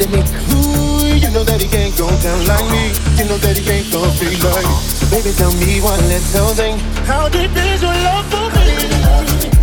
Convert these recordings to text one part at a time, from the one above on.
Ooh, you know that he can't go down like me. You know that he can't go free like me. Baby, tell me one little thing. How deep is your love for me?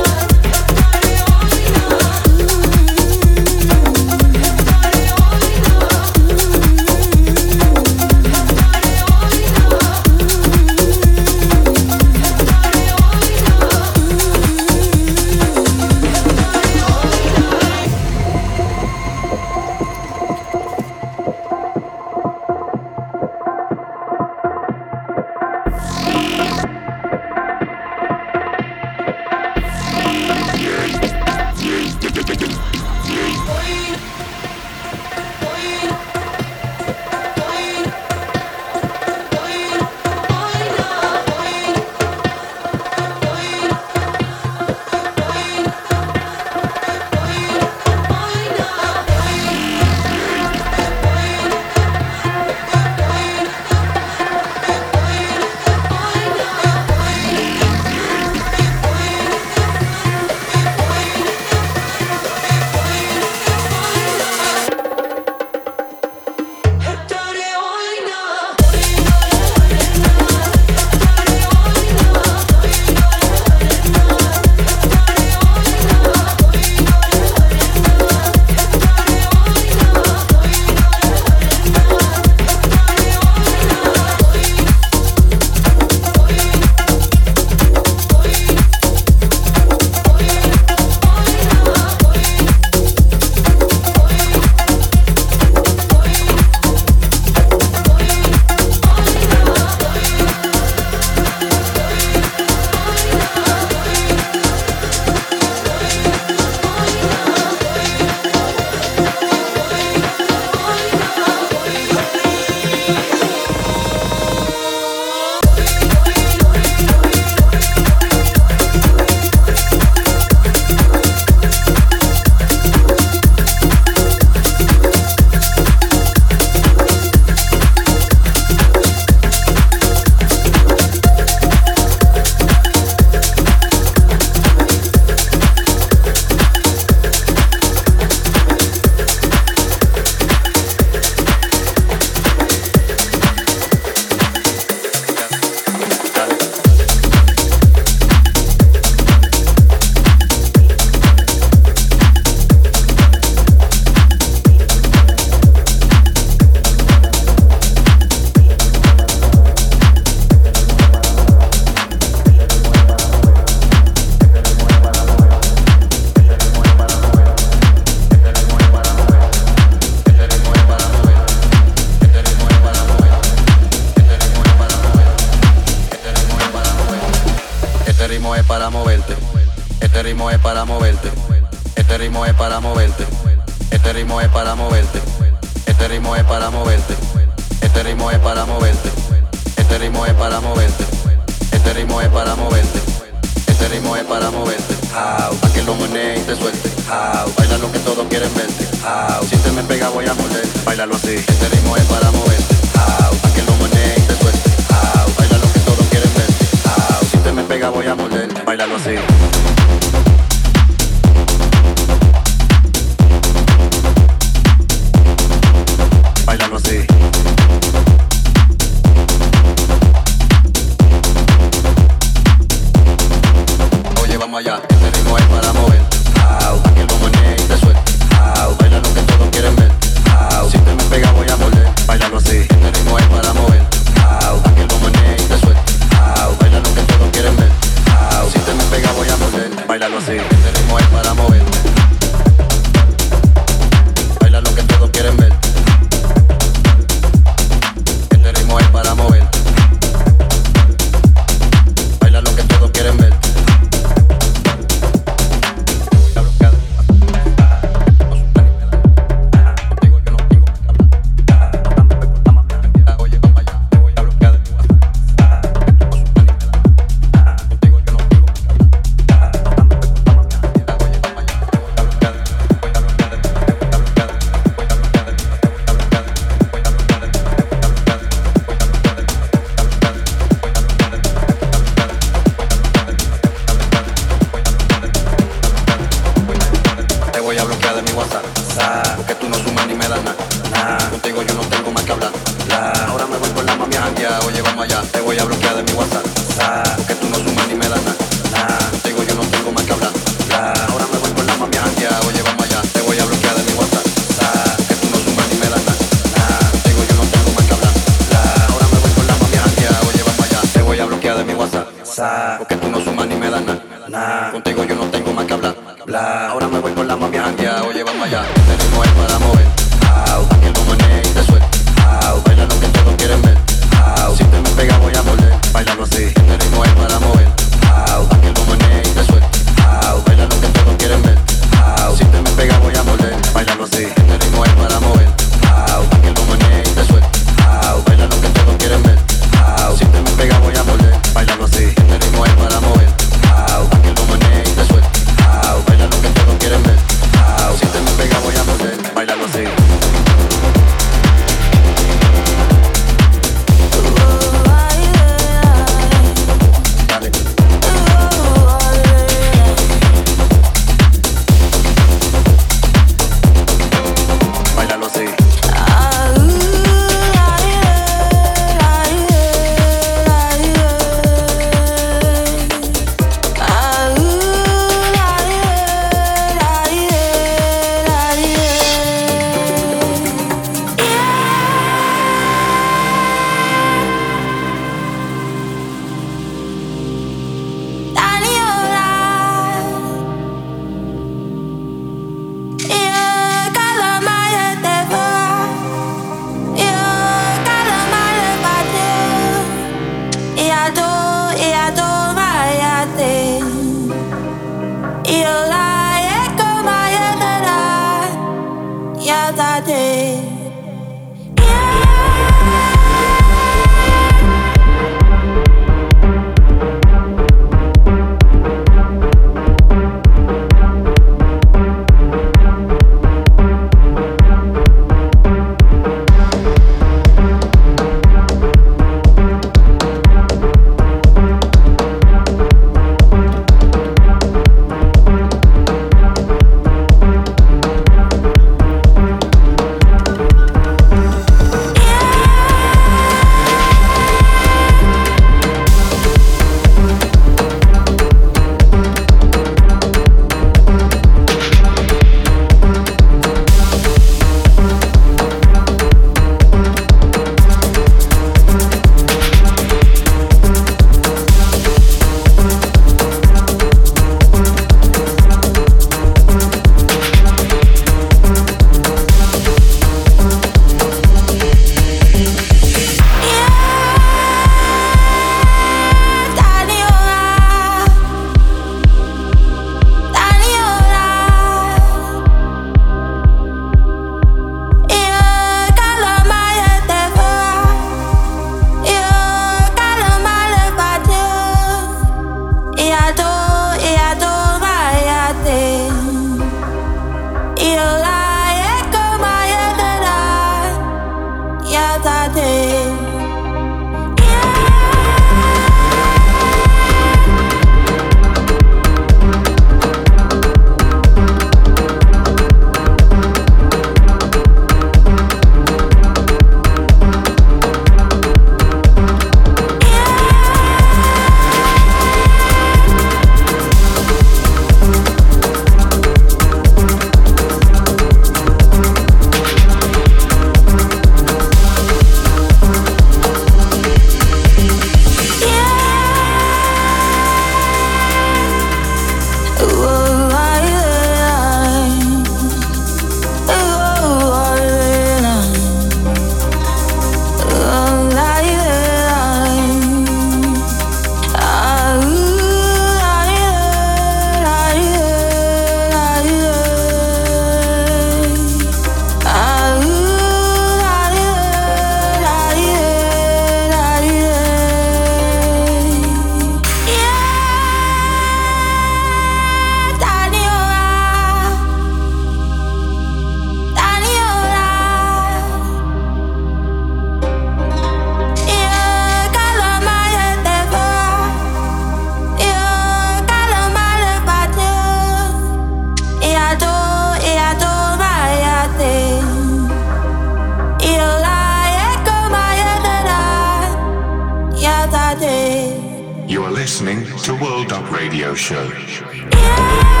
Radio